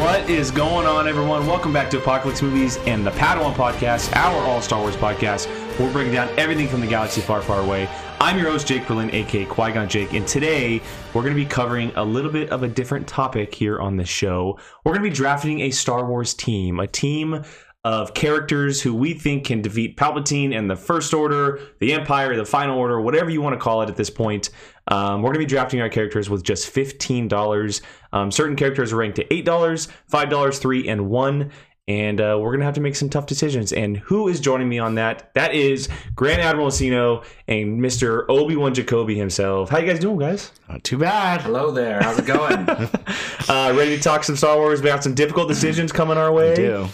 What is going on, everyone? Welcome back to Apocalypse Movies and the Padawan Podcast, our all Star Wars podcast. We're breaking down everything from the galaxy far, far away. I'm your host, Jake Berlin, aka Qui Gon Jake, and today we're going to be covering a little bit of a different topic here on the show. We're going to be drafting a Star Wars team, a team of characters who we think can defeat Palpatine and the First Order, the Empire, the Final Order, whatever you want to call it at this point. Um, we're going to be drafting our characters with just fifteen dollars. Um, certain characters are ranked to eight dollars, five dollars, three, and one. And uh, we're gonna have to make some tough decisions. And who is joining me on that? That is Grand Admiral Acino and Mr. Obi Wan Jacoby himself. How you guys doing, guys? Not too bad. Hello there. How's it going? Uh, ready to talk some Star Wars? We got some difficult decisions coming our way. Do.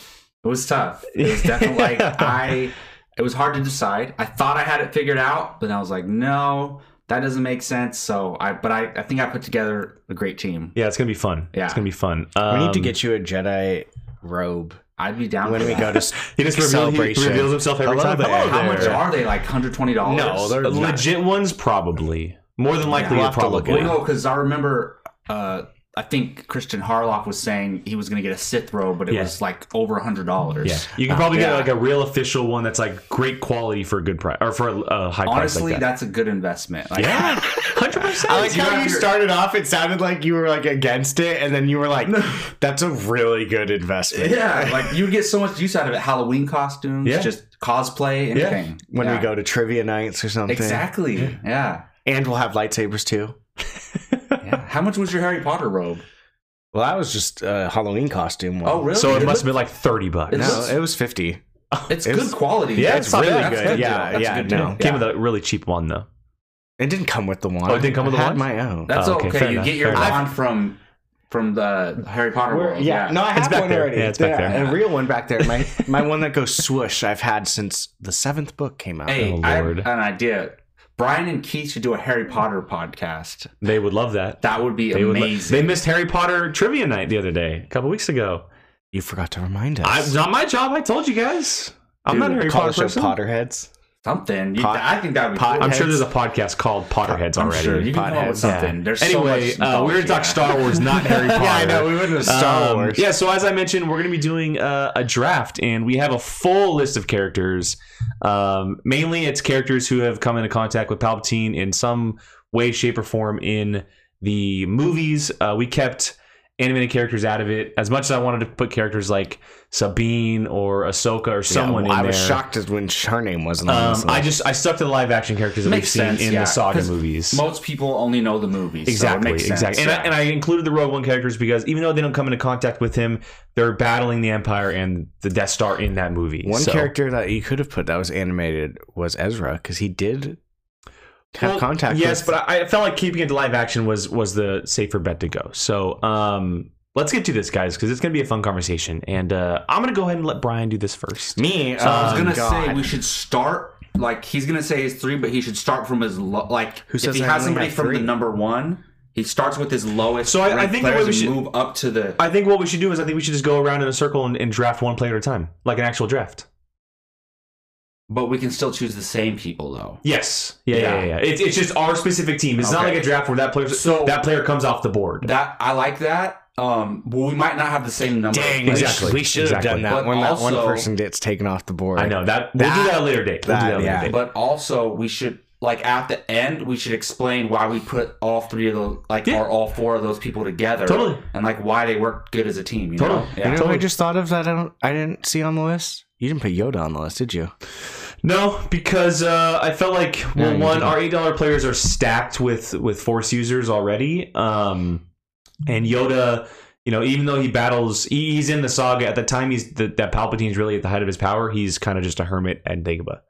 it was tough. It was definitely like I. It was hard to decide. I thought I had it figured out, but I was like, no, that doesn't make sense. So I, but I, I think I put together a great team. Yeah, it's gonna be fun. Yeah. it's gonna be fun. We Um, need to get you a Jedi robe I'd be down when we that. go to He just reveals, he reveals himself every Hello time. there. Hello How there. much are they? Like hundred twenty dollars? No, they're legit ones? Probably more than likely. we'll have to look probably. at Well, no, because I remember. Uh, I think Christian Harlock was saying he was going to get a Sith robe, but it Yeah. was like over a hundred dollars. Yeah, you can uh, probably get yeah. like a real official one that's like great quality for a good price or for a, a high Honestly, price like that. that's a good investment. Like, yeah, hundred percent. I like You how you started off. It sounded like you were like against it, and then you were like, "That's a really good investment." Yeah, like you would get so much use out of it. Halloween costumes, Yeah. just cosplay, anything. When Yeah. we go to trivia nights or something, Exactly. Yeah. and we'll have lightsabers too. Yeah. How much was your Harry Potter robe? Well, that was just a Halloween costume. one. Oh, really? So it must have been like thirty bucks. It No, looks- it was fifty. It's It good quality. Yeah, it's it's really bad. good. Yeah, That's yeah, a good no. deal. Came with a really cheap one though. It didn't come with the wand. Oh, it didn't come with the I had wand? my own. That's Oh, okay, okay. fair You enough, get your fair enough. wand from from the Harry Potter Where- world. yeah, no, I have back one there. already. Yeah, it's back there. A real one back there. My my one that goes swoosh. I've had since the seventh book came out. Hey, Oh, I have Lord. an idea. Brian and Keith should do a Harry Potter podcast. They would love that. That would be They would. lo- amazing. they missed Harry Potter trivia night the other day, a couple weeks ago. You forgot to remind us. I, it's not my job. I told you guys. I'm not a Dude, Harry Potter College person. Potterheads. Something. You, Pot- I think that would be cool. I'm sure there's a podcast called Potterheads I'm already. sure you can come up with something. yeah. There's so Anyway, much uh, we're going to talk Star Wars, not Harry Potter. Yeah, I know. We went to Star Um, Wars. Yeah, so as I mentioned, we're going to be doing uh, a draft, and we have a full list of characters. Um, mainly, it's characters who have come into contact with Palpatine in some way, shape, or form in the movies. Uh, we kept animated characters out of it as much as I wanted to put characters like Sabine or Ahsoka or someone Yeah, well, in I was there. shocked as when her name wasn't on Um, this I just I stuck to the live action characters that Makes we've seen sense, in yeah, the saga movies. Most people only know the movies. Exactly, so it makes sense, exactly. And, I, and I included the Rogue One characters because even though they don't come into contact with him, they're battling the Empire and the Death Star in that movie. One So- character that you could have put that was animated was Ezra because he did have Well, contact. Yes, with, but I, I felt like keeping it to live action was was the safer bet to go. So um, let's get to this, guys, because it's going to be a fun conversation. And uh, I'm going to go ahead and let Brian do this first. me. So I was oh, gonna say we should start like he's gonna say his three, but he should start from his lo- like Who if he I has only somebody have from the three? number one, he starts with his lowest. So I- I ranked think the way players we and should- move up to the. I think what we should do is I think we should just go around in a circle and, and draft one player at a time, like an actual draft. But we can still choose the same people though. Yes. Yeah, yeah, Yeah. yeah. yeah. It's, it's just our specific team. It's not Okay. like a draft where that player So- that player comes off the board. That I like that. Um, well, we might not have the same number. Dang, Exactly. We should have Exactly. done that But when that one person gets taken off the board. I know that we'll do That- that at a later date. We'll do that, that later yeah. date. But also, we should like at the end we should explain why we put all three of those like Yeah. or all four of those people together. Totally. And like why they work good as a team. You Totally. know? You Yeah. know what Totally. I just thought of that I don't I didn't see on the list? You didn't put Yoda on the list, did you? No, because uh, I felt like well, you one, our eight dollar players are stacked with with Force users already, um, and Yoda. You know, even though he battles, he's in the saga. At the time, he's the, that Palpatine's really at the height of his power. He's kind of just a hermit at Dagobah.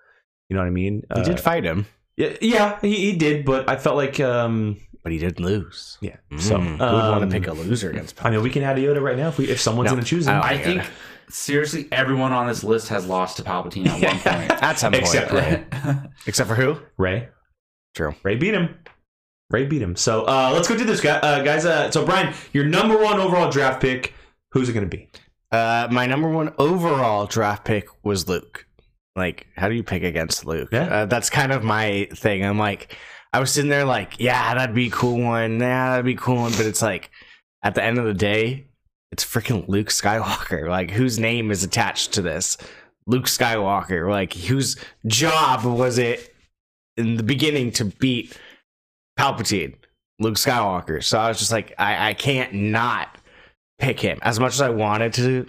You know what I mean? He Uh, did fight him, Yeah, yeah, he, he did, but I felt like, um, but he did lose. yeah. So, Mm, who would want um, to pick a loser against Palpatine. I mean, we can add a Yoda right now if we if someone's No, going to choose him. I I think seriously, everyone on this list has lost to Palpatine at one point. At some point. Except Rey. Except for who? Rey. True. Rey beat him. Rey beat him. So uh, let's go do this, guy, uh, guys. Uh, so Brian, your number one overall draft pick. Who's it going to be? Uh, my number one overall draft pick was Luke. Like, how do you pick against Luke? Yeah. Uh, that's kind of my thing. I'm like, I was sitting there like, yeah, that'd be a cool one. Yeah, that'd be a cool one. But it's like, at the end of the day, it's freaking Luke Skywalker. Like, whose name is attached to this? Luke Skywalker. Like, whose job was it in the beginning to beat Palpatine? Luke Skywalker. So I was just like, I, I can't not pick him. As much as I wanted to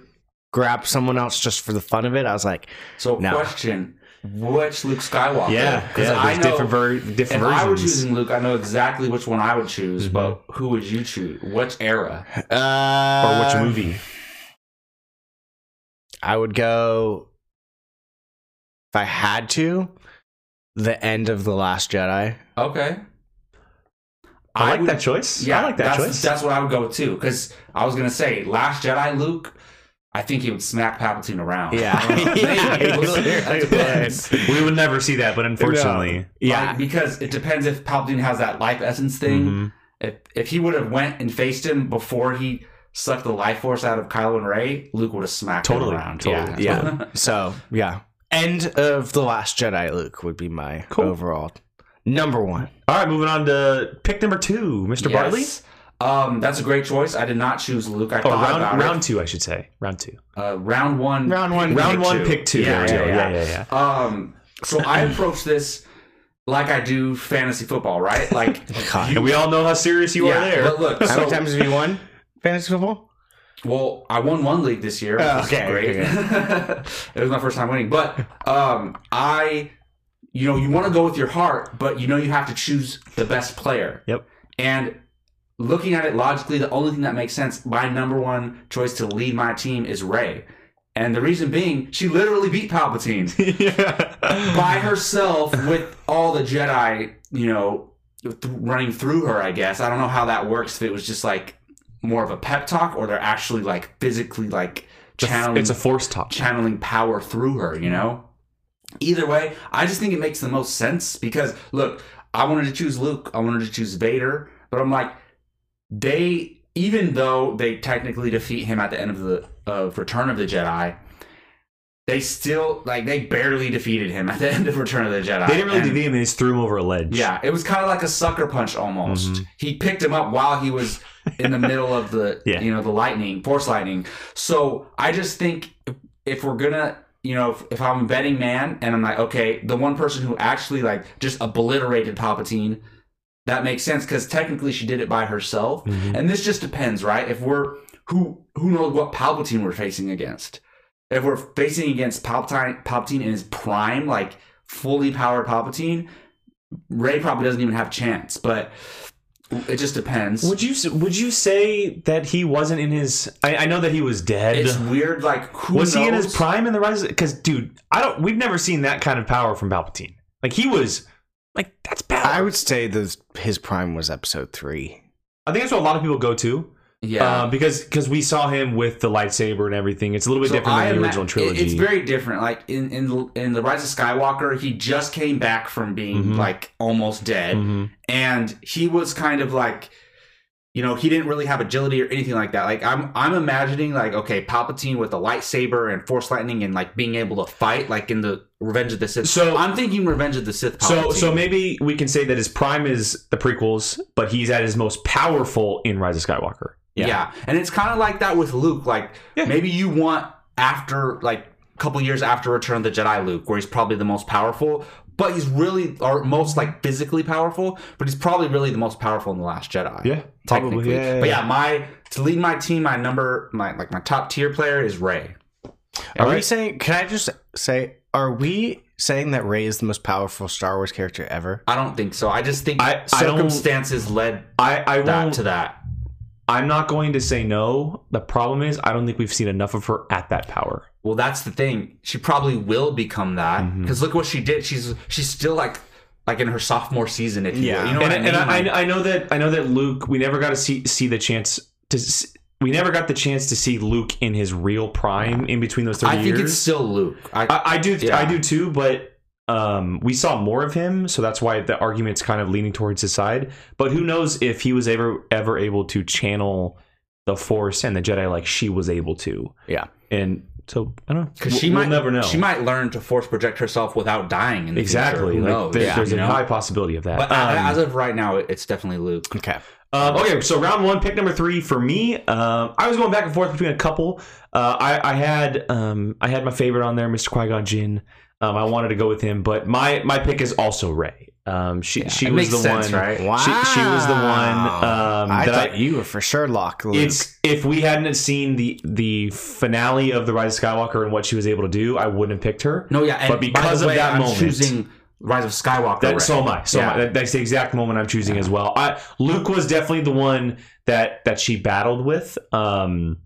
grab someone else just for the fun of it, I was like, So, No. question: Which Luke Skywalker? Yeah, because yeah. I know different ver- different if I were choosing Luke, I know exactly which one I would choose. Mhm. But who would you choose? Which era? uh, or which movie? I would go if I had to the end of the Last Jedi. Okay. I, like would- that choice. Yeah, I like that that's, choice. That's what I would go too. because I was gonna say Last Jedi Luke. I think he would smack Palpatine around. Yeah. I don't know. Yeah, We'll would. We would never see that, but unfortunately, Yeah, Like, because it depends if Palpatine has that life essence thing. Mhm. If if he would have went and faced him before he sucked the life force out of Kylo and Rey, Luke would have smacked Totally, him around. totally. yeah. so yeah, end of the Last Jedi. Luke would be my Cool. overall number one. All right, moving on to pick number two, Mr. Bartley. Um, that's a great choice. I did not choose Luke. I Oh, thought round about round two, I should say. Round two. it. Uh, round one. Round one, pick Round one, two. pick two. Yeah, there we yeah, go. yeah. yeah, yeah, yeah. Um, so I approach this like I do fantasy football, right? Like, God. And we all know how serious you yeah, are there. But look, How so, many times have you won fantasy football? well, I won one league this year. Which Oh, was okay, great. okay, it was my first time winning, but um, I, you know, you want to go with your heart, but you know you have to choose the best player. Yep. And looking at it logically, the only thing that makes sense, my number one choice to lead my team is Rey. And the reason being, she literally beat Palpatine. yeah. by herself with all the Jedi, you know, th- running through her. I guess I don't know how that works. If it was just like more of a pep talk, or they're actually like physically like channeling It's a force talk. channeling power through her. You know. Either way, I just think it makes the most sense because look, I wanted to choose Luke, I wanted to choose Vader, but I'm like, they even though they technically defeat him at the end of the of Return of the Jedi, they still like they barely defeated him at the end of Return of the Jedi. They didn't really And- defeat him; they just threw him over a ledge. Yeah, it was kind of like a sucker punch almost. Mhm. He picked him up while he was in the middle of the Yeah. you know the lightning, force lightning. So I just think if, if we're gonna you know if, if I'm a betting man and I'm like okay, the one person who actually like just obliterated Palpatine, that makes sense because technically she did it by herself. Mhm. And this just depends, right? If we're who who knows what Palpatine we're facing against. If we're facing against Palpatine, Palpatine in his prime, like fully powered Palpatine, Rey probably doesn't even have a chance. But it just depends. Would you would you say that he wasn't in his? I, I know that he was dead. it's weird. Like who was he in his prime in the rise? Because dude, I don't. We've never seen that kind of power from Palpatine. Like he was, like that's power. I would say the his prime was episode three. I think that's what a lot of people go to. Yeah. Uh, because because we saw him with the lightsaber and everything. It's a little bit So different I than the original it- trilogy. It's very different. Like in in in the Rise of Skywalker, he just came back from being Mhm. like almost dead. Mhm. and he was kind of like you know he didn't really have agility or anything like that like i'm i'm imagining like okay palpatine with a lightsaber and force lightning and like being able to fight like in the revenge of the sith So- i'm thinking revenge of the sith So so maybe we can say that his prime is the prequels, but he's at his most powerful in Rise of Skywalker. Yeah. and it's kind of like that with luke like Yeah. maybe you want after like a couple years after return of the jedi luke where he's probably the most powerful but he's really or most like physically powerful but he's probably really the most powerful in the last jedi Yeah, technically. but yeah, my to lead my team, my number, my like my top tier player is Rey. Are we saying? Can I just say? Are we saying that Rey is the most powerful Star Wars character ever? I don't think so. I just think I- I circumstances led I I that to that. I'm not going to say no. The problem is I don't think we've seen enough of her at that power. Well, that's the thing. She probably will become that mm-hmm. because look what she did. She's she's still like like in her sophomore season. If Yeah. will. you know and what I mean. and I, Like, I know that I know that Luke. We never got to see see the chance to. s- We never got the chance to see Luke in his real prime in between those thirty I think years. it's still Luke. I, I, I do, Yeah. I do too, but um, we saw more of him, so that's why the argument's kind of leaning towards his side. But who knows if he was ever ever able to channel the Force and the Jedi like she was able to? Yeah. and so I don't know because We'll- she we'll might never know. She might learn to force project herself without dying. In the exactly. Who Like knows? there- Yeah, there's a know? high possibility of that. But Um, as of right now, it's definitely Luke. Okay. Um, okay, so round one, pick number three for me. Um, I was going back and forth between a couple. Uh, I, I had um, I had my favorite on there, Mr. Qui Gon Jinn. Um, I wanted to go with him, but my my pick is also Rey. Um, she she was the sense, one. right? Wow. She, she was the one um, I that thought I, you were for sure lock Luke. it's if we hadn't seen the the finale of the Rise of Skywalker and what she was able to do, I wouldn't have picked her. No, yeah, and But because of way, that I'm moment- choosing Rise of Skywalker. That, so am I. So am I. That- that's the exact moment I'm choosing as well. I, Luke was definitely the one that that she battled with, um,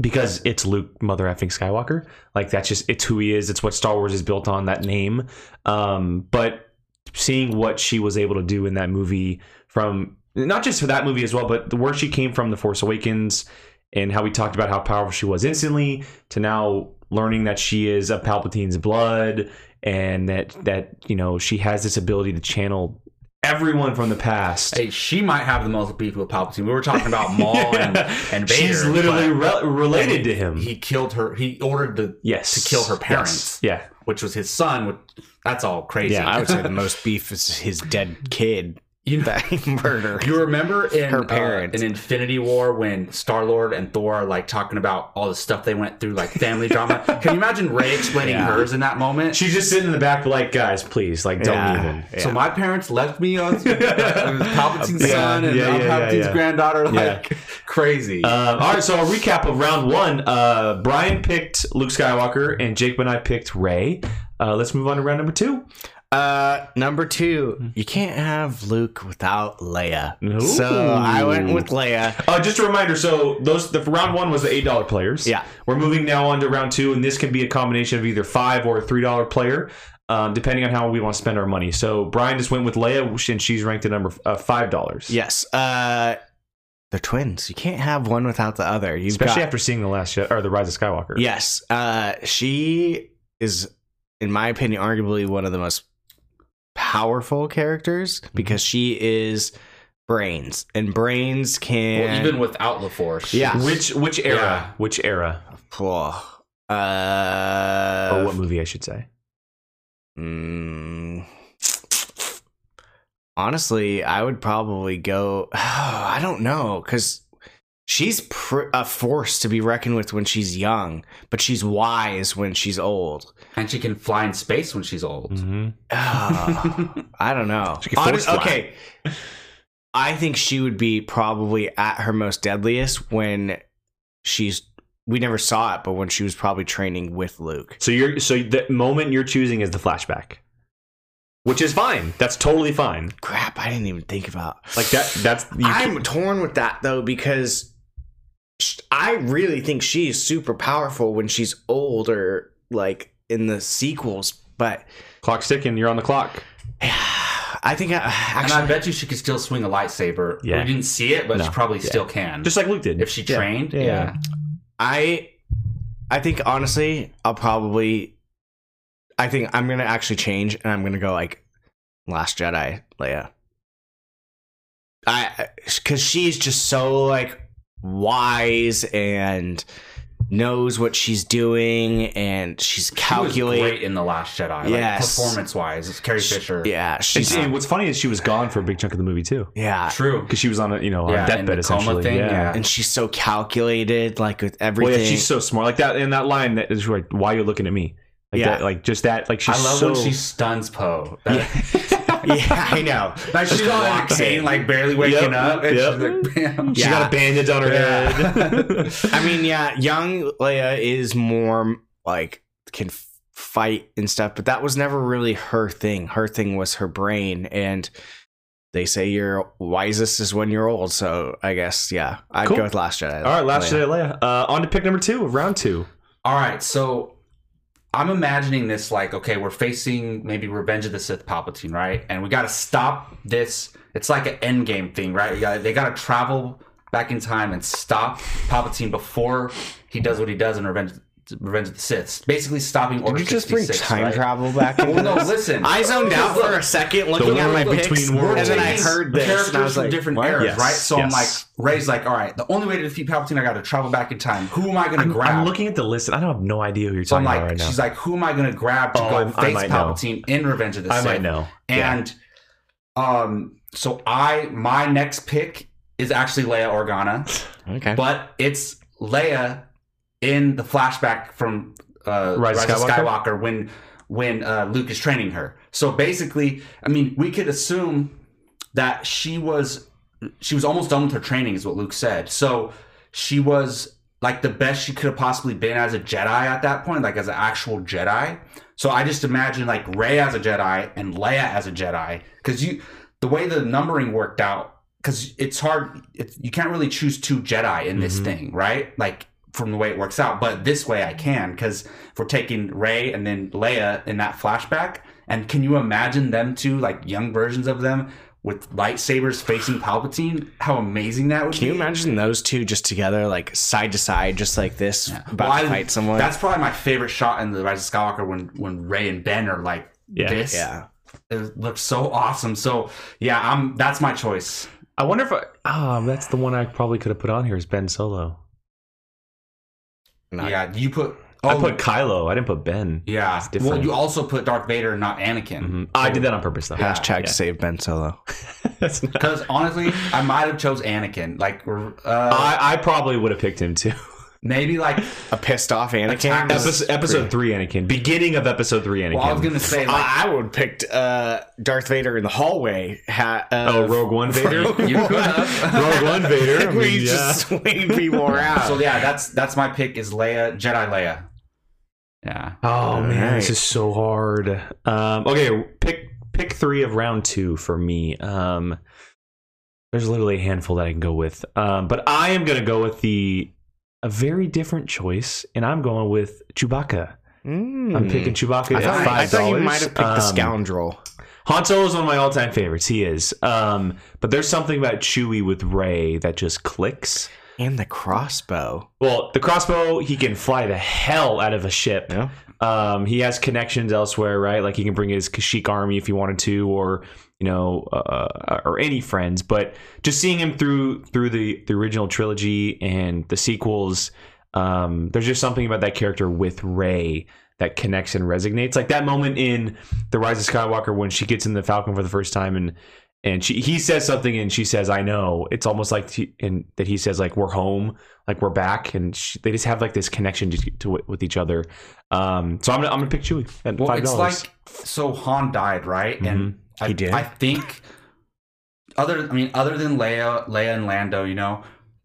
because it's Luke, mother effing Skywalker. Like that's just it's who he is. It's what Star Wars is built on. That name. Um, but seeing what she was able to do in that movie from not just for that movie as well, but the where she came from, The Force Awakens, and how we talked about how powerful she was instantly to now learning that she is of Palpatine's blood and that that you know she has this ability to channel everyone from the past. Hey, she might have the most beef with Palpatine. We were talking about Maul and, and Vader. She's literally re- related to him. He killed her. He ordered the yes, to kill her parents. Yes. Yeah, which was his son. Which, that's all crazy. Yeah, I would say the most beef is his dead kid you know, that. You remember in Her uh, in Infinity War when Star Lord and Thor are like talking about all the stuff they went through, like family drama. Can you imagine Rey explaining Yeah. hers in that moment? she's just sitting in the back, like guys, please, like don't Yeah. even. Yeah. So my parents left me on Palpatine's Yeah, son and yeah, I'm yeah, yeah, Palpatine's granddaughter. Like Yeah. crazy. Um, all right, so a recap of round one. Uh, Brian picked Luke Skywalker, and Jake and I picked Rey. Uh, let's move on to round number two. Uh, number two, you can't have Luke without Leia. Ooh. So I went with Leia. Uh, just a reminder. So those the round one was the eight dollar players. Yeah. we're moving now on to round two, and this can be a combination of either five or a three dollar player, um, depending on how we want to spend our money. So Brian just went with Leia, and she's ranked at number uh, five dollars. Yes. Uh, they're twins. You can't have one without the other. You've especially got, after seeing the last Je- or the Rise of Skywalker. Yes. Uh, she is, in my opinion, arguably one of the most powerful characters Mm-hmm. because she is brains, and brains can well, even without the Force. Yeah. Which which era? Yeah. Which era? Oh, uh, or what movie? I should say. Mm, honestly, I would probably go. I don't know because she's pr- a force to be reckoned with when she's young, but she's wise when she's old. and she can fly in space when she's old. Mm-hmm. Ah, I don't know. She can force Honest- fly. okay, I think she would be probably at her most deadliest when she's. We never saw it, but when she was probably training with Luke. So you're so the moment you're choosing is the flashback, which is fine. That's totally fine. Crap, I didn't even think about. Like that. That's you, I'm torn with that though because sh- I really think she is super powerful when she's older, like in the sequels. But clock's ticking. You're on the clock. I think I, And I bet you she could still swing a lightsaber. Yeah. We didn't see it, but No. she probably still can. Just like Luke did. if she trained. Yeah. Yeah. I, I think honestly, I'll probably, I think I'm gonna actually change, and I'm gonna go like Last Jedi, Leia. I, because she's just so like wise and knows what she's doing, and she's She was great in the Last Jedi. Yes. Like, performance wise, it's Carrie Fisher. Yeah, And, she's and what's funny is she was gone for a big chunk of the movie too, yeah, True. because she was on a you know Yeah, a deathbed in the coma essentially. thing, yeah. yeah. and she's so calculated, like with Well, everything. yeah, she's so smart. Like that in that line that is like, "Why you looking at me?" Like Yeah. that, like just that. Like she's I love so. when she stuns Poe. yeah, I know. Like she's Just on a walks in. like barely waking Yep, up, and yep. she's like, bam. She Yeah. got a bandage on her Yeah. head. I mean, yeah, young Leia is more like can fight and stuff, but that was never really her thing. Her thing was her brain, and they say you're wisest is when you're old. So I guess yeah, I'd Cool. go with Last Jedi. All right, last Leia. Jedi Leia. Uh, on to pick number two of round two. All right, so I'm imagining this like, okay, we're facing maybe Revenge of the Sith Palpatine, right? And we got to stop this. It's like an end game thing, right? We got they got to travel back in time and stop Palpatine before he does what he does in Revenge Revenge of the Sith. Basically, stopping Order Did you just bring 66, time right? travel back? into Well, no, listen. I zoned out Look, for a second looking at my between picks, worlds. and then I heard the this, characters and I was from like, different what? eras, Yes, right? So I'm like, yes. Rey's like, all right, the only way to defeat Palpatine, I got to travel back in time. Who am I going to grab? I'm looking at the list and I don't have no idea who you're so I'm talking like, about right now. she's like, who am I going to grab to Oh, go I- I face might know. Palpatine in Revenge of the I Sith? might know. Yeah. And um, so I my next pick is actually Leia Organa, Okay. but it's Leia in the flashback from uh, Rise Rise, of of Skywalker? Skywalker when when uh, Luke is training her. So basically, I mean, we could assume that she was she was almost done with her training, is what Luke said. So she was like the best she could have possibly been as a Jedi at that point, like as an actual Jedi. So I just imagine like Rey as a Jedi and Leia as a Jedi, because you the way the numbering worked out, because it's hard, it's, you can't really choose two Jedi in this Mhm. thing, right? Like from the way it works out, but this way I can, because if we're taking Rey and then Leia in that flashback, and can you imagine them two like young versions of them? With lightsabers facing Palpatine, how amazing that would Can be! Can you imagine those two just together, like side to side, just like this, about Well, to I- fight someone? That's probably my favorite shot in the Rise of Skywalker when when Rey and Ben are like Yeah. this. yeah. It looks so awesome. So yeah, I'm that's my choice. I wonder if I, oh, that's the one I probably could have put on here is Ben Solo. Not- yeah, you put oh I put Kylo. I didn't put Ben. yeah. it's different. Well, you also put Darth Vader, not Anakin. Mhm. I did that on purpose though. Yeah. Hashtag Yeah. save Ben Solo. That's not- Because honestly, I might have chose Anakin. Like uh, I, I probably would have picked him too. maybe like A pissed off Anakin. Attack episode, episode three, Anakin. Beginning of episode three, Anakin. well, I was gonna say like I, I would have picked uh, Darth Vader in the hallway. Ha- uh, oh, Rogue One Vader. Rogue You could One. Rogue One Vader. I we mean, yeah. just swing people around. so yeah, that's that's my pick is Leia, Jedi Leia. Yeah. Oh man, Alright. this is so hard. Um, okay, pick pick three of round two for me. Um, there's literally a handful that I can go with, um, but I am gonna go with the a very different choice, and I'm going with Chewbacca. Mm. I'm picking Chewbacca I at thought, five I thought you might have picked the scoundrel. Han Solo is one of my all-time favorites. He is, um, but there's something about Chewie with Rey that just clicks. And the crossbow. Well, the crossbow, he can fly the hell out of a ship. Yeah. Um, he has connections elsewhere, right? Like he can bring his Kashyyyk army if he wanted to, or you know, uh, or any friends. But just seeing him through through the the original trilogy and the sequels, um, there's just something about that character with Rey that connects and resonates. Like that moment in the Rise of Skywalker when she gets in the Falcon for the first time and. And she, he says something, and she says, "I know." It's almost like, and that he says, "Like we're home, like we're back," and she, they just have like this connection to, to with each other. Um, so I'm gonna, I'm gonna pick Chewie at Well, it's like so Han died, right? And I, He did. I think other I mean other than Leia, Leia and Lando, you know,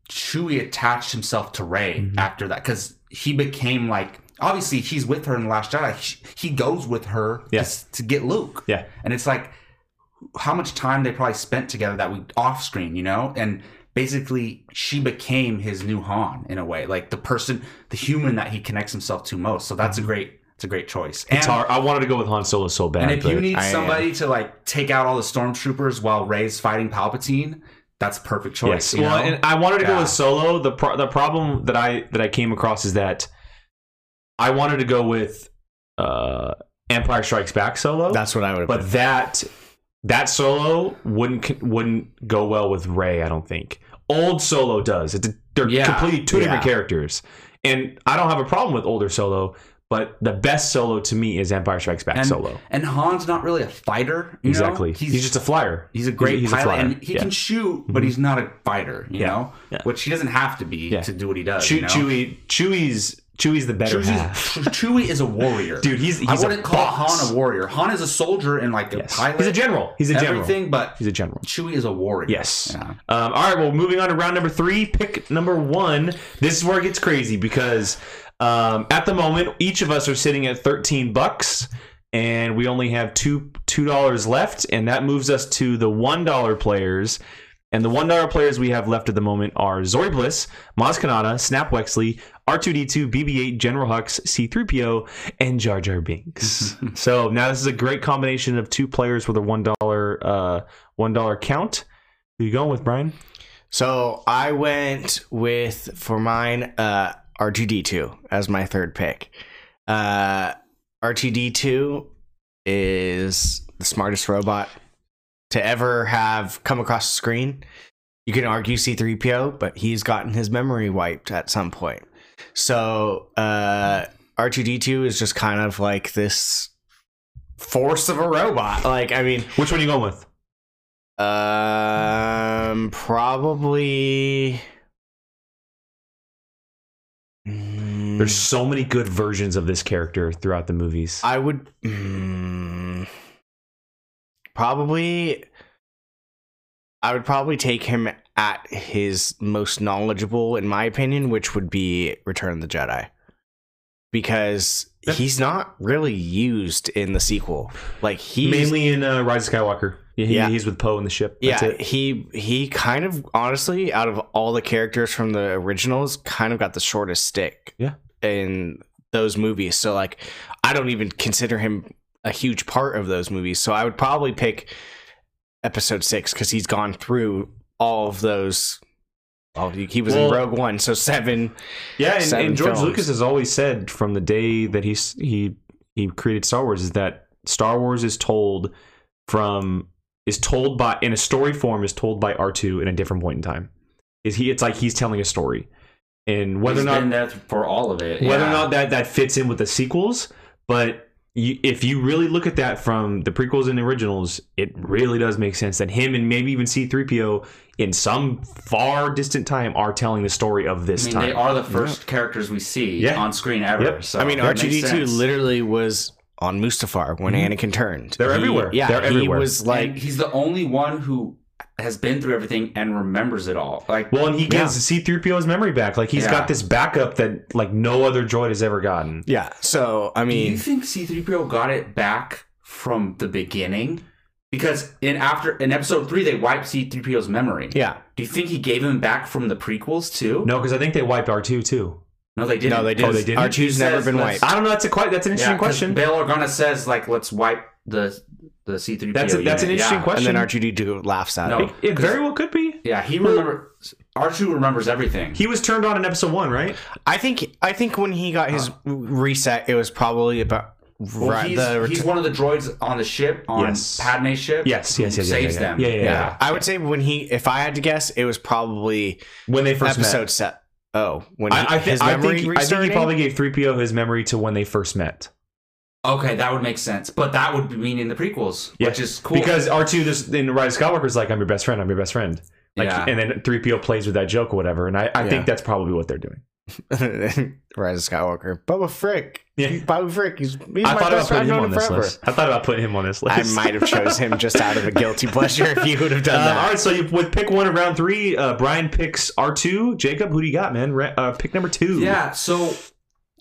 Chewie attached himself to Rey Mhm. after that cuz he became like obviously he's with her in the last Jedi. He, he goes with her just to get Luke. Yeah. And it's like how much time they probably spent together that we off screen, you know? And basically she became his new Han in a way, like the person, the human that he connects himself to most. So that's a great it's a great choice. Mm-hmm. It's And- hard. I wanted to go with Han Solo so bad, and if you need I- somebody to like take out all the stormtroopers while Rey's fighting Palpatine, that's a perfect choice. yes. you Well, know? and I wanted to go with Solo. The pro- the problem that I that I came across is that I wanted to go with uh, Empire Strikes Back Solo, That's what I would have but that that Solo wouldn't wouldn't go well with Rey. I don't think old Solo does. It's, they're Yeah. completely two different characters, and I don't have a problem with older Solo. But the best Solo to me is Empire Strikes Back and, Solo. and Han's not really a fighter. You Exactly. Know? He's, just a flyer. he's a great he's a pilot, flyer. and he Yeah. can shoot, but Mhm. he's not a fighter. You Yeah. know, Yeah. which he doesn't have to be Yeah. to do what he does. Chew, you know? Chewie, Chewie's Chewie's the better Chewie's- half. Chewie is a warrior, Dude, he's he's I wouldn't call boss. Han a warrior. Han is a soldier and like a Yes. pilot. He's a general. He's a general. everything, but He's a general. Chewie is a warrior. Yes. Yeah. Um, all right. Well, moving on to round number three. Pick number one. This is where it gets crazy because um, at the moment, each of us are sitting at thirteen bucks, and we only have two two dollars left, and that moves us to the one dollar players. And the one dollar players we have left at the moment are Zorii Bliss, Maz Kanata, Snap Wexley, R2D2, BB-8, General Hux, C3PO, and Jar Jar Binks. so now this is a great combination of two players with a one dollar uh, one dollar count. Who you going with, Brian? So I went with for mine uh R2D2 as my third pick. Uh R2D2 is the smartest robot to ever have come across the screen. You can argue C3PO, but he's gotten his memory wiped at some point. So uh R2D2 is just kind of like this force of a robot. Like I mean, Which one are you going with? Um, probably. Mm, There's so many good versions of this character throughout the movies. I would mm, probably. I would probably take him at his most knowledgeable, in my opinion, which would be Return of the Jedi, because he's not really used in the sequel. Like he's Mainly in uh, Rise of Skywalker. Yeah, he, Yeah. he's with Poe in the ship. That's yeah, it. he he kind of honestly, out of all the characters from the originals, kind of got the shortest stick. Yeah. In those movies, so like, I don't even consider him a huge part of those movies. So I would probably pick Episode Six because he's gone through all of those. Oh, he he was Well- in Rogue One, so seven. Yeah, and, seven and George films. Lucas has always said from the day that he's he he created Star Wars is that Star Wars is told from is told by in a story form is told by R two in a different point in time. Is he? It's like he's telling a story, and whether He's or not been there for all of it. whether yeah. or not that that fits in with the sequels, but. You, if you really look at that from the prequels and the originals, it really does make sense that him and maybe even C3PO in some far distant time are telling the story of this I mean, time. they are the first characters we see Yeah. on screen ever. Yep. So I mean, R2D2 literally was on Mustafar when mm-hmm. Anakin turned. They're He- everywhere. Yeah, They're he everywhere. was like like he's the only one who has been through everything and remembers it all. Like, Well, and he gets gives C3PO's memory back. Like he's Yeah. got this backup that like no other droid has ever gotten. yeah. So I mean, do you think C-3PO got it back from the beginning? Because in after in episode three, they wiped C-3PO's memory. yeah. Do you think he gave him back from the prequels too? No, because I think they wiped R2 too. no, they didn't. No, they didn't. Oh, they didn't? R 2s never been let's- wiped. I don't know. That's a quite. That's an interesting Yeah, 'cause question. Bail Organa says like, let's wipe the the C-3PO. That's a- that's an interesting yeah. question. And then R two D two laughs at No. it. it very well could be. Yeah, he remembers. R2 remembers everything. He was turned on in episode one, right? I think I think when he got his uh-huh. reset, it was probably about Well, right, he's, the he's one of the droids on the ship on Yes. Padme's ship. Yes, yes, yes, yes, saves yeah, them. yeah. Yeah, yeah, yeah. I would say when he, if I had to guess, it was probably When they first episode met. set. Oh, when he, I, I, thi- his I memory think I think he probably gave 3PO his memory to when they first met. Okay, that would make sense. But that would be meaning the prequels, Yeah, which is cool. Because R2 this in Rise of Skywalker is like, I'm your best friend, I'm your best friend. Like Yeah. and then 3PO plays with that joke or whatever. And I, I Yeah. think that's probably what they're doing. Rise of Skywalker. Babu Frik. Yeah. Babu Frik. He's, he's I my thought about best putting friend. him I've on this forever. list. I thought about putting him on this list. I might have chose him just out of a guilty pleasure if you would have done Uh, that. all right, so you would pick one of round three. Uh, Brian picks R two. Jacob, who do you got, man? Uh, pick number two. yeah, so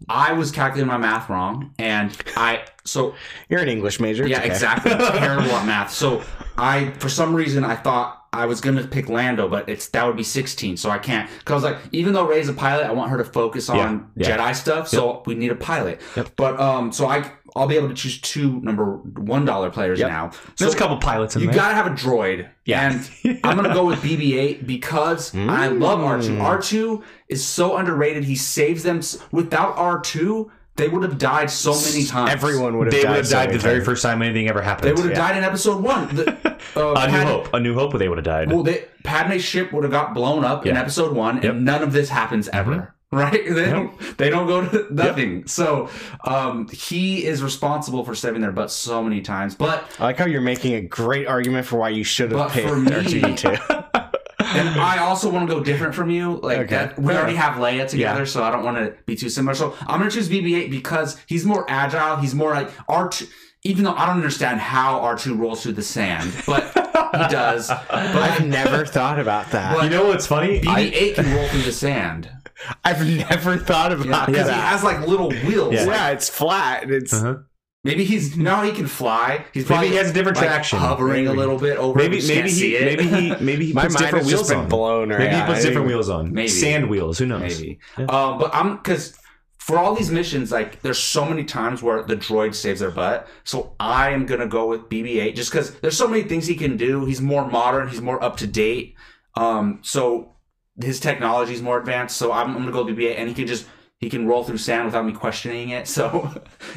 I was calculating my math wrong, and I so You're an English major. Yeah, okay. exactly. I'm terrible at math. So I, for some reason, I thought I was gonna pick Lando, but it's that would be 16, so I can't. Cause I was like, even though Rey's a pilot, I want her to focus on Yeah, yeah. Jedi stuff, so we need a pilot. Yep. But um, so I I'll be able to choose two number one dollar players Yep. now. So There's a couple pilots in you there. You gotta have a droid. Yeah. And I'm gonna go with BB-8 because I love R2. R2 is so underrated. He saves them. Without R2, they would have died so many times. Everyone would have they died. would have so died many the very first time anything ever happened. They would have Yeah. died in episode one. The, uh, A New Hope. A New Hope. They would have died. Well, they, Padme's ship would have got blown up in Yeah. Mm-hmm. episode one, and none of this happens ever. Right? They don't. They don't go to nothing. So um, he is responsible for saving their butt so many times. But I like how you're making a great argument for why you should have paid for me- R2D2. and I also want to go different from you. Like Okay. that, we already have Leia together, Yeah. so I don't want to be too similar. So I'm gonna choose BB-8 because he's more agile. He's more like R2. Even though I don't understand how R2 rolls through the sand, but he does. But I've never thought about that. you know what's funny? BB-8 can roll through the sand. I've never thought about that Because he has like little wheels. Yeah. Like, yeah, it's flat. It's Uh-huh. maybe he's now he can fly. He's Maybe he has a different like, traction. hovering Maybe. a little bit over. Maybe maybe he see it. maybe he maybe he my puts different wheels on. blown right Maybe he puts I different didn't- wheels on. Maybe. Sand wheels. Who knows? maybe. Um, but I'm because for all these missions, like there's so many times where the droid saves their butt. So I am gonna go with BB-8 just because there's so many things he can do. He's more modern. He's more up to date. Um, so his technology is more advanced. So I'm, I'm gonna go with BB-8, and he can just he can roll through sand without me questioning it. So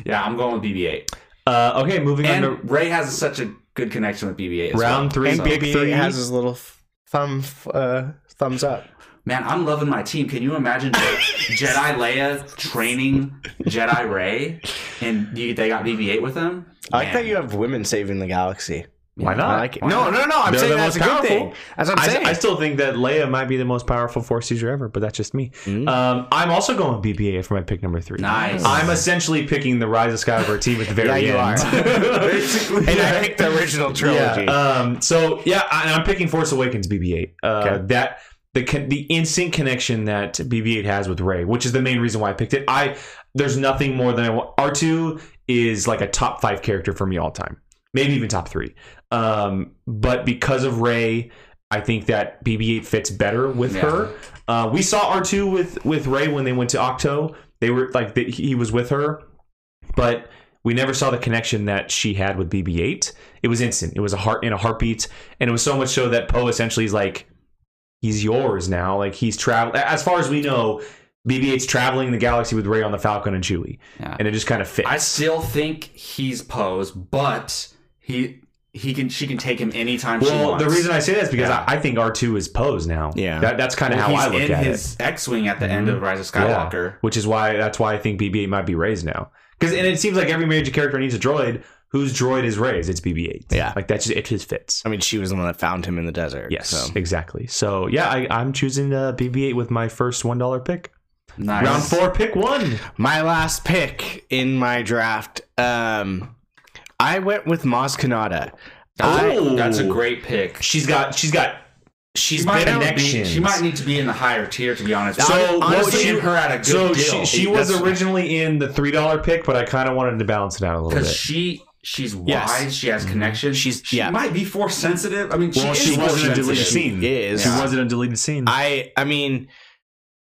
yeah, I'm going with BB-8. Uh, okay, moving And on to Rey has such a good connection with BB-8. As round well. three. And pick BB three. has his little f- thumb uh, thumbs up. Man, I'm loving my team. Can you imagine Je- Jedi Leia training Jedi Rey, and you, they got BB-8 with them? I like that you have women saving the galaxy. Why I not? like it. Why No, not? no, no. I'm They're saying the that's a most good powerful. thing. That's what I'm I, saying. I still think that Leia might be the most powerful Force user ever, but that's just me. Mm. Um, I'm also going BB-8 for my pick number three. Nice. I'm essentially picking the Rise of Skywalker team at the very Yeah, you end. are. Basically, and I picked the original trilogy. Yeah. Um, so yeah, I, I'm picking Force Awakens BB-8. Uh, Okay. That the con- the instant connection that BB-8 has with Rey, which is the main reason why I picked it. I there's nothing more than I want. R2 is like a top five character for me all time, maybe even top three. Um, but because of Rey. I think that BB-8 fits better with Yeah. her. Uh, we saw R2 with with Rey when they went to Ahch-To. They were like they, he was with her, but we never saw the connection that she had with BB-8. It was instant. It was a heart in a heartbeat, and it was so much so that Poe essentially is like, he's yours now. Like he's travel. As far as we know, BB-8's traveling the galaxy with Rey on the Falcon and Chewie, Yeah. and it just kind of fits. I still think he's Poe's, but he he can she can take him anytime she wants. well, the reason I say that is because Yeah. I, I think R2 is Poe's now. Yeah. that, that's kind of Well, how I look he's look in at his it. X-wing at the end of Rise of Yeah. Skywalker. which is why that's why I think BB-8 might be raised now. Because and it seems like every major character needs a droid. Whose droid is Rey's? It's BB-8. Yeah. like that's just, it just fits. I mean, she was the one that found him in the desert. Yes, So. exactly. So yeah, I, I'm choosing uh, BB-8 with my first one dollar pick. Nice. Round four, pick one. My last pick in my draft, um, I went with Maz Kanata. I, Oh. That's a great pick. She's got she's got she's She been need be, connections. she might need to be in the higher tier, to be honest. So, honestly, she- her at a good so deal. she, she was That's- originally in the three dollar pick, but I kind of wanted to balance it out a little because bit. she she's Yes. She has mm-hmm. connections. She's- she yeah. might be force sensitive. I mean, she well, is she wasn't a sensitive. deleted She scene. is. She Yeah. wasn't a deleted scene. I I mean,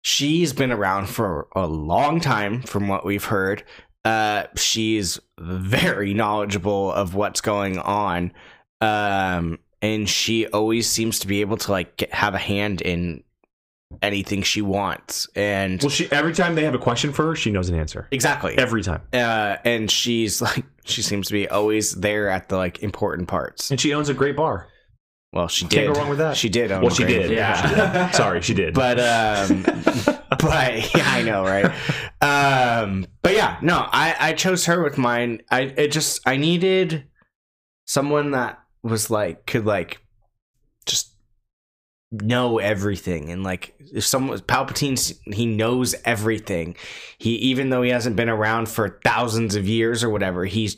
she's been around for a long time, from what we've heard. Uh, she's very knowledgeable of what's going on, um, and she always seems to be able to like get, have a hand in anything she wants. And well, she every time they have a question for her, she knows an answer. exactly, Every time, uh, and she's like she seems to be always there at the like important parts. and she owns a great bar. Well, she did. Can't go wrong with that. She did. own Well, she did. Yeah. Sorry, she did. but um but yeah i know right um but yeah no i i chose her with mine i it just i needed someone that was like could like just know everything and like if someone palpatine's he knows everything he even though he hasn't been around for thousands of years or whatever he's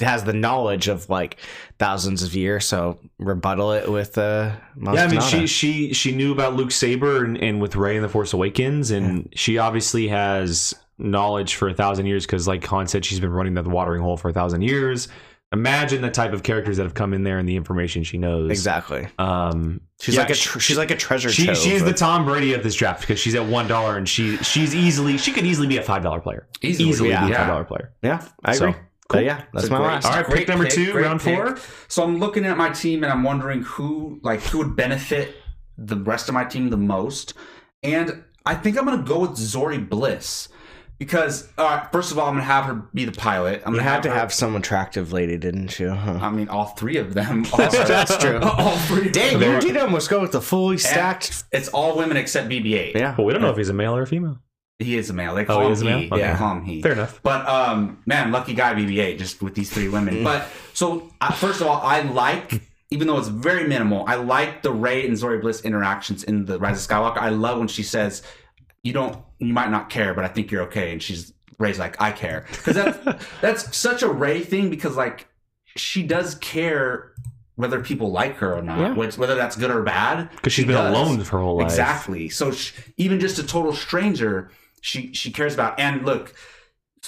has the knowledge of like thousands of years so rebuttal it with uh Maz yeah, I mean, Kanata. she she she knew about Luke Saber and, and with Rey in the Force Awakens, and she obviously has knowledge for a thousand years because, like Han said, she's been running the watering hole for a thousand years. Imagine the type of characters that have come in there and the information she knows. exactly Um, She's yeah, like a she- tr- she's like a treasure she, trove she's the Tom Brady of this draft because she's at one dollar and she she's easily she could easily be a five dollar player. Easily, Easily yeah. be a five dollar player. yeah I So, agree But yeah that's It's my great- last All right, great pick number two, great round four. So I'm looking at my team and I'm wondering who like who would benefit the rest of my team the most. And I think I'm gonna go with Zorii Bliss. Because uh, first of all, I'm gonna have her be the pilot. I'm you gonna had to her- have some attractive lady didn't you huh? I mean, all three of them. That's true. all three. Dang, There- you did almost go with the fully stacked. It's all women except BB-8. Yeah, But we don't know if he's a male or a female. He is a male. They Oh, call he him a male? Okay. They call him he. Fair enough. But um, man, lucky guy BB-8 just with these three women. But so uh, first of all, I like, even though it's very minimal, I like the Rey and Zorii Bliss interactions in the Rise of Skywalker. I love when she says, "You don't, you might not care, but I think you're okay," and she's Rey's like, "I care," because that's that's such a Rey thing because like she does care whether people like her or not, Yeah. which, whether that's good or bad. Because she's she been does. alone for her whole life. Exactly. So sh even just a total stranger, she she cares about. And look,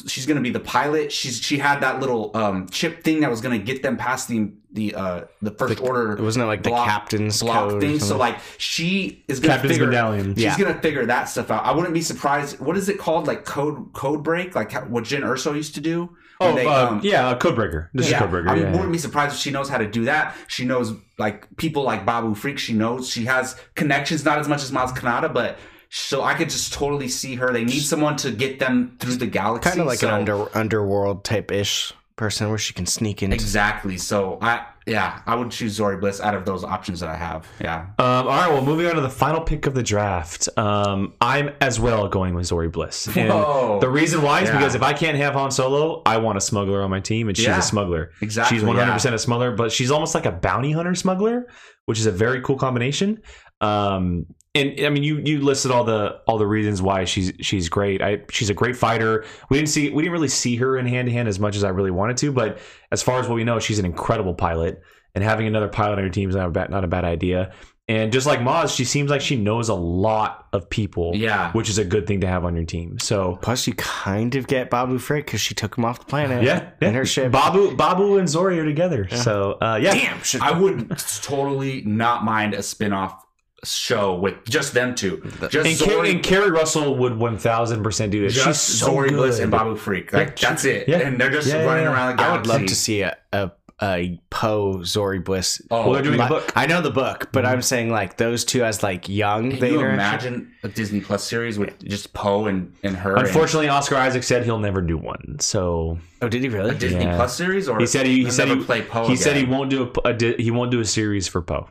she's gonna be the pilot. She's she had that little um chip thing that was gonna get them past the the uh the first order It wasn't it like the captain's block code thing. So like she is gonna Captain's figure. medallion. She's Yeah. gonna figure that stuff out. I wouldn't be surprised. What is it called? Like code code break, like how, what Jyn Erso used to do. Oh, they, uh, um, yeah, Codebreaker. This yeah, is Codebreaker. I yeah, yeah. wouldn't be surprised if she knows how to do that. She knows like people like Babu Frik. She knows she has connections, not as much as Miles Kanata, but so I could just totally see her. They need someone to get them through the galaxy. kind of like so- an under underworld type ish person where she can sneak in. Exactly. So I yeah, I would choose Zorii Bliss out of those options that I have. Yeah. Um, all right, well, moving on to the final pick of the draft. Um, I'm as well going with Zorii Bliss. And Whoa. the reason why is Yeah. because if I can't have Han Solo, I want a smuggler on my team, and she's Yeah. a smuggler. Exactly. She's 100% a smuggler, but she's almost like a bounty hunter smuggler, which is a very cool combination. Um, and I mean, you you listed all the all the reasons why she's she's great. I she's a great fighter. We didn't see we didn't really see her in hand to hand as much as I really wanted to, but as far as what we know, she's an incredible pilot. And having another pilot on your team is not a bad, not a bad idea. And just like Maz, she seems like she knows a lot of people, Yeah. which is a good thing to have on your team. So Plus, you kind of get Babu Frik because she took him off the planet. yeah, in yeah. her ship. Babu Babu and Zorii are together. So uh, yeah, Damn, should I would totally not mind a spin-off show with just them two. Just And, Zorii, Keri, and Keri Russell would one thousand percent do it. just She's so Zorii good. Bliss and Babu Frik. Like Yeah. that's it. Yeah. And they're just Yeah, yeah, running yeah. around the galaxy. I would love to see a a, a Poe Zorii Bliss. Oh, Well, they're doing a Li- book. I know the book, but mm-hmm. I'm saying like those two as like young. Can they you imagine a Disney Plus series with just Poe and, and her? and Unfortunately, Oscar Isaac said he'll never do one. So Oh, did he really? a Disney Yeah. Plus series, or he said he, he he'll said never he play Poe. he said he won't do a, a he won't do a series for Poe.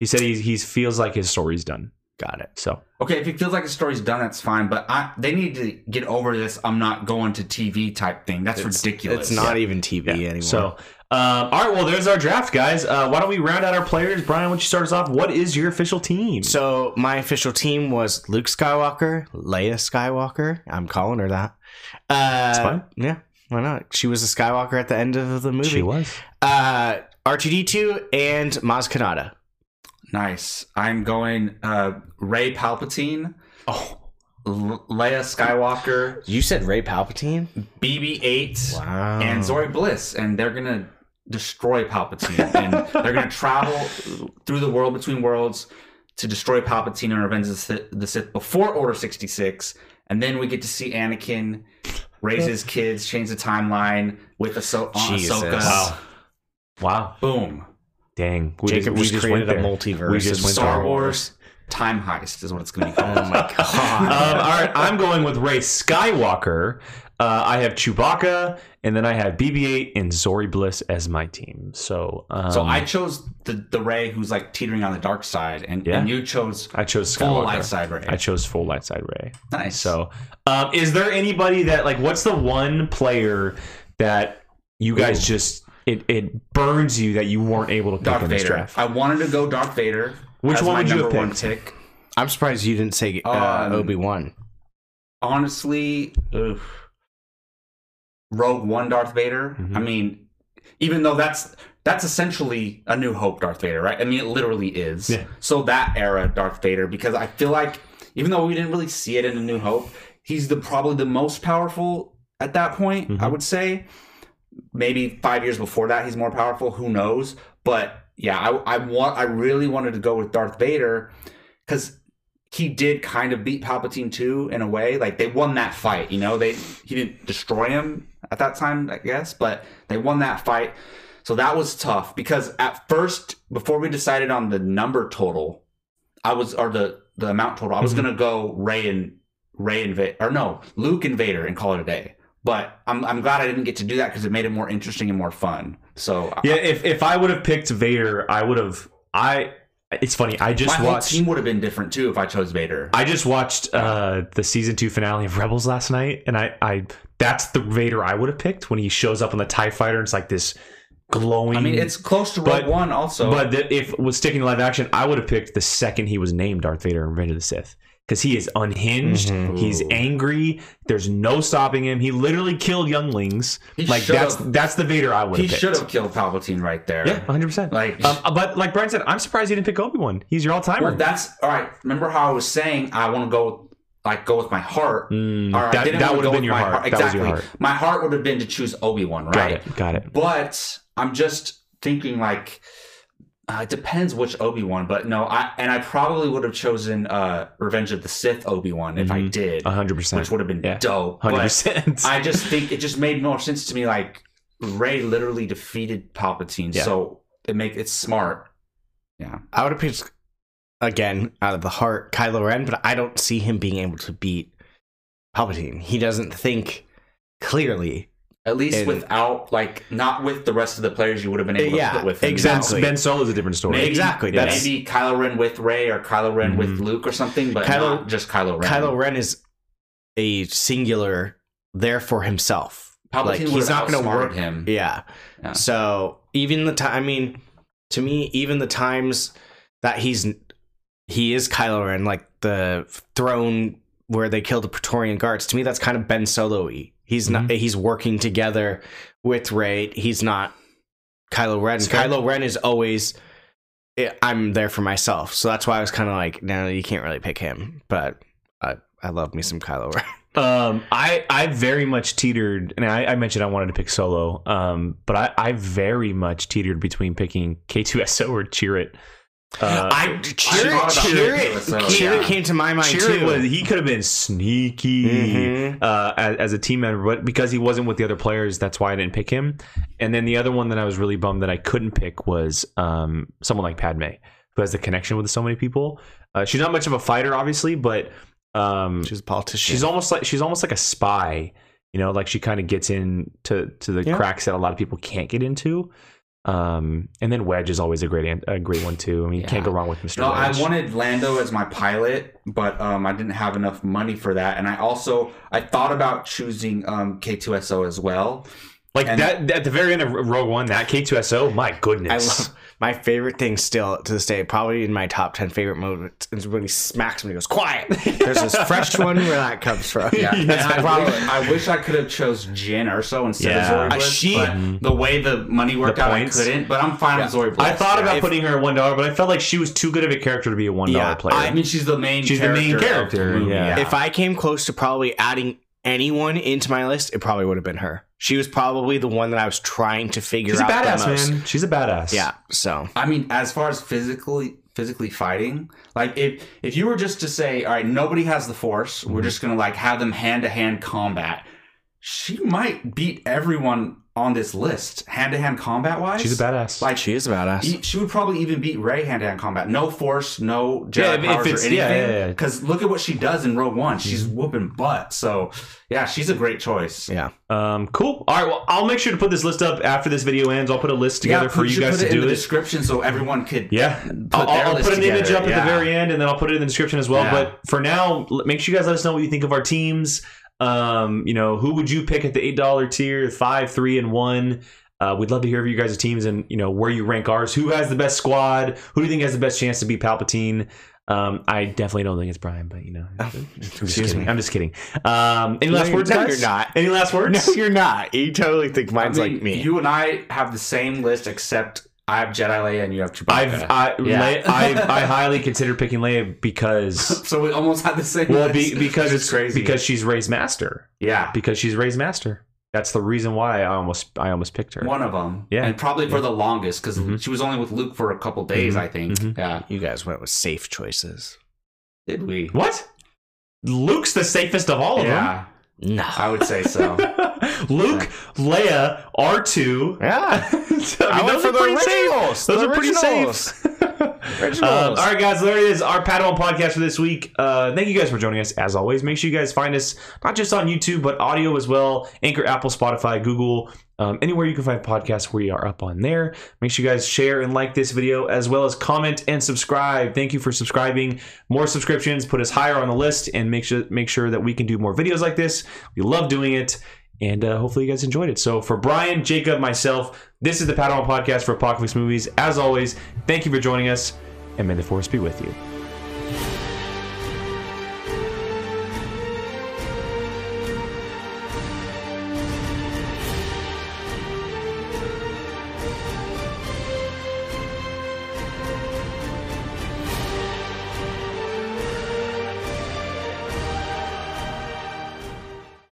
He said he he feels like his story's done. Got it. So Okay, if he feels like his story's done, that's fine. But I, they need to get over this. I'm not going to TV type thing. That's ridiculous. It's not even TV anymore. so um, all right, well, there's our draft, guys. Uh, why don't we round out our players? Brian, why don't you start us off? What is your official team? So my official team was Luke Skywalker, Leia Skywalker. I'm calling her that. Uh, fine. Yeah, why not? She was a Skywalker at the end of the movie. she was. Uh, R2D2 and Maz Kanata. Nice. I'm going uh, Rey Palpatine, Oh, L- Leia Skywalker, you said Rey Palpatine? BB-8, Wow. and Zorii Bliss, and they're gonna destroy Palpatine, and they're gonna travel through the world between worlds to destroy Palpatine and revenge the Sith, the Sith before Order sixty six, and then we get to see Anakin raise his kids, change the timeline with Ahso- on Jesus. Ahsoka. Wow. Wow. Boom. Dang. We Jacob just, we just just created went a there. multiverse. We just of went Star. Wars time heist is what it's gonna be called. Oh my god. um, all right, I'm going with Rey Skywalker. Uh, I have Chewbacca, and then I have BB-8 and Zorii Bliss as my team. So, um, So I chose the the Rey who's like teetering on the dark side, and, Yeah. and you chose I chose full Skywalker. light side Rey. I chose full light side Rey. nice. So, um, is there anybody that like? What's the one player that you guys Ooh. just it it burns you that you weren't able to pick Darth in this Vader. draft? I wanted to go Darth Vader. Which as one my would you have one picked? pick. I'm surprised you didn't say uh, Um, Obi Wan. honestly, ugh, Rogue One Darth Vader. I mean, even though that's that's essentially a New Hope Darth Vader, right? I mean, it literally is. Yeah. So that era Darth Vader, because I feel like even though we didn't really see it in A New Hope, he's the probably the most powerful at that point. I Mhm. would say. Maybe five years before that, he's more powerful. Who knows? But yeah, I, I want. I really wanted to go with Darth Vader because he did kind of beat Palpatine too in a way. Like they won that fight, you know. They he didn't destroy him at that time, I guess, but they won that fight. So that was tough because at first, before we decided on the number total, I was or the the amount total, I was Mhm. gonna go Rey and Rey and Vader, or no, Luke and Vader, and call it a day. But I'm I'm glad I didn't get to do that because it made it more interesting and more fun. So Yeah, if if I would have picked Vader, I would have. I. It's funny. I just my just whole watched. team would have been different too if I chose Vader. I just watched uh, the season two finale of Rebels last night, and I, I that's the Vader I would have picked when he shows up on the Tie Fighter. and It's like this glowing. I mean, it's close to Rogue One also. but the, if was sticking to live action, I would have picked the second he was named Darth Vader in Revenge of the Sith because he is unhinged. Mhm. He's angry. There's no stopping him. He literally killed younglings. He like that's that's the Vader I would he have should have killed Palpatine right there. Yeah, 100. percent Like, um, But like Brian said, I'm surprised he didn't pick Obi Wan. He's your all timer. well, that's all right. Remember how I was saying I want to go like go with my heart. Mm, All right, that that would have been your heart. That Exactly. your heart. My heart would have been to choose Obi Wan, Got right? it. Got it. But I'm just thinking like uh, it depends which Obi Wan. But no, I and I probably would have chosen uh, Revenge of the Sith Obi Wan if I Mhm. did, 100. percent which would have been Yeah. dope. Hundred But percent. I just think it just made more sense to me. Like Rey literally defeated Palpatine, Yeah. so it make it's smart. Yeah. I would have picked again out of the heart Kylo Ren, but I don't see him being able to beat Palpatine. He doesn't think clearly. At least And- without like not with the rest of the players you would have been able Yeah, to put with him. exactly. Ben Solo is a different story. Maybe, Exactly, yeah, that's- maybe Kylo Ren with Rey or Kylo Ren with Mhm. Luke or something, but Kylo- not just Kylo Ren. Kylo Ren is a singular there for himself. Palpatine like, he's not gonna outsmarted work- him. Yeah. Yeah. So even the time, I mean, to me, even the times that he's he is Kylo Ren, like the throne where they killed the Praetorian guards. To me, that's kind of Ben Solo-y. He's not. He's working together with Rey. He's not Kylo Ren. It's. Kylo Ren is always. eh, I'm there for myself, so that's why I was kind of like, no, you can't really pick him. But I, I love me some Kylo Ren. Um, I I very much teetered, and I, I mentioned I wanted to pick Solo. Um, but I, I very much teetered between picking K2SO or Chirrut. Uh, I thought Chirrut, about Chirrut, it, so, Chirrut yeah. came to my mind Chirrut too. was he could have been sneaky Mhm. uh, as, as a team member, but because he wasn't with the other players, that's why I didn't pick him. And then the other one that I was really bummed that I couldn't pick was um, someone like Padme, who has the connection with so many people. Uh, she's not much of a fighter, obviously, but um, She's a politician. she's almost like she's almost like a spy. You know, like she kind of gets in to to the Yeah. cracks that a lot of people can't get into. Um, and then Wedge is always a great a great one too. I mean, you can't go wrong with Mr. No, I wanted Lando as my pilot, but um, I didn't have enough money for that, and I also I thought about choosing um, K2SO as well. like and- that at the very end of Rogue One. That K2SO, my I goodness. Love my favorite thing still to this day, probably in my top ten favorite moments, is when he smacks him and he goes, Quiet. There's this fresh one where that comes from. Yeah, and That's I, probably- wish, I wish I could have chose Jyn Erso instead Yeah. of Zorii Bliss, she- but mm-hmm. the way the money worked The out, points. I couldn't. But I'm fine with Zorii Bliss. I thought about If- putting her at one dollar, but I felt like she was too good of a character to be a one dollar Yeah, player. I mean, she's the main. She's the main character the movie, yeah. If I came close to probably adding anyone into my list, it probably would have been her. She was probably the one that I was trying to figure out. She's a out the badass, most. man. She's a badass. Yeah. So I mean, as far as physically physically fighting, like if if you were just to say, all right, nobody has the force, Mm-hmm. we're just gonna like have them hand to hand combat. She might beat everyone on this list hand to hand combat wise. she's a badass. Like she is a badass. E- She would probably even beat Rey hand to hand combat. No force, no Jedi Yeah, if- if powers it's- or yeah, anything. yeah, Mm-hmm. yeah. Because look at what she does in Rogue One. She's whooping butt. So yeah, she's a great choice. yeah. Um, cool. All right. Well, I'll make sure to put this list up after this video ends. I'll put a list together Yeah, for you guys put to it in do the it. description so everyone could. Yeah, Put I'll, their I'll list put an image together, up at the very end, and then I'll put it in the description as well. Yeah. But for now, make sure you guys let us know what you think of our teams. Um, you know, who would you pick at the eight dollar tier, five, three, and one? Uh, we'd love to hear of you guys' teams and you know where you rank ours. Who has the best squad? Who do you think has the best chance to beat Palpatine? Um, I definitely don't think it's Brian, but you know, I'm excuse me. I'm just kidding. Um, any No, last you're- words, no, guys? you're not. Any last words? No, you're not. You totally think I mine's mean, like me. You and I have the same list, except I have Jedi Leia and you have Chewbacca. I've I, Yeah. Leia- I I highly consider picking Leia because so we almost had the same. well be, because it's crazy. because she's Rey's master yeah, because she's Rey's master. That's the reason why I almost I almost picked her. one of them. Yeah. and probably for the longest because Mhm. she was only with Luke for a couple days. Mhm. I think. Mhm. Yeah, you guys went with safe choices. did we? What? Luke's the safest of all of them. Yeah, No. I would say so. Luke, Leia, R two. Yeah. I mean, I those for are the pretty safe. Those are pretty safe. Um, all right, guys, there it is, our Padawan podcast for this week. Uh, thank you guys for joining us. As always, make sure you guys find us not just on YouTube, but audio as well. Anchor, Apple, Spotify, Google, um, anywhere you can find podcasts, where we are up on there. Make sure you guys share and like this video, as well as comment and subscribe. Thank you for subscribing. More subscriptions put us higher on the list, and make sure make sure that we can do more videos like this. We love doing it. And uh, hopefully you guys enjoyed it. So for Brian, Jacob, myself, this is the Padawan Podcast for Apocalypse Movies. As always, thank you for joining us, and may the force be with you.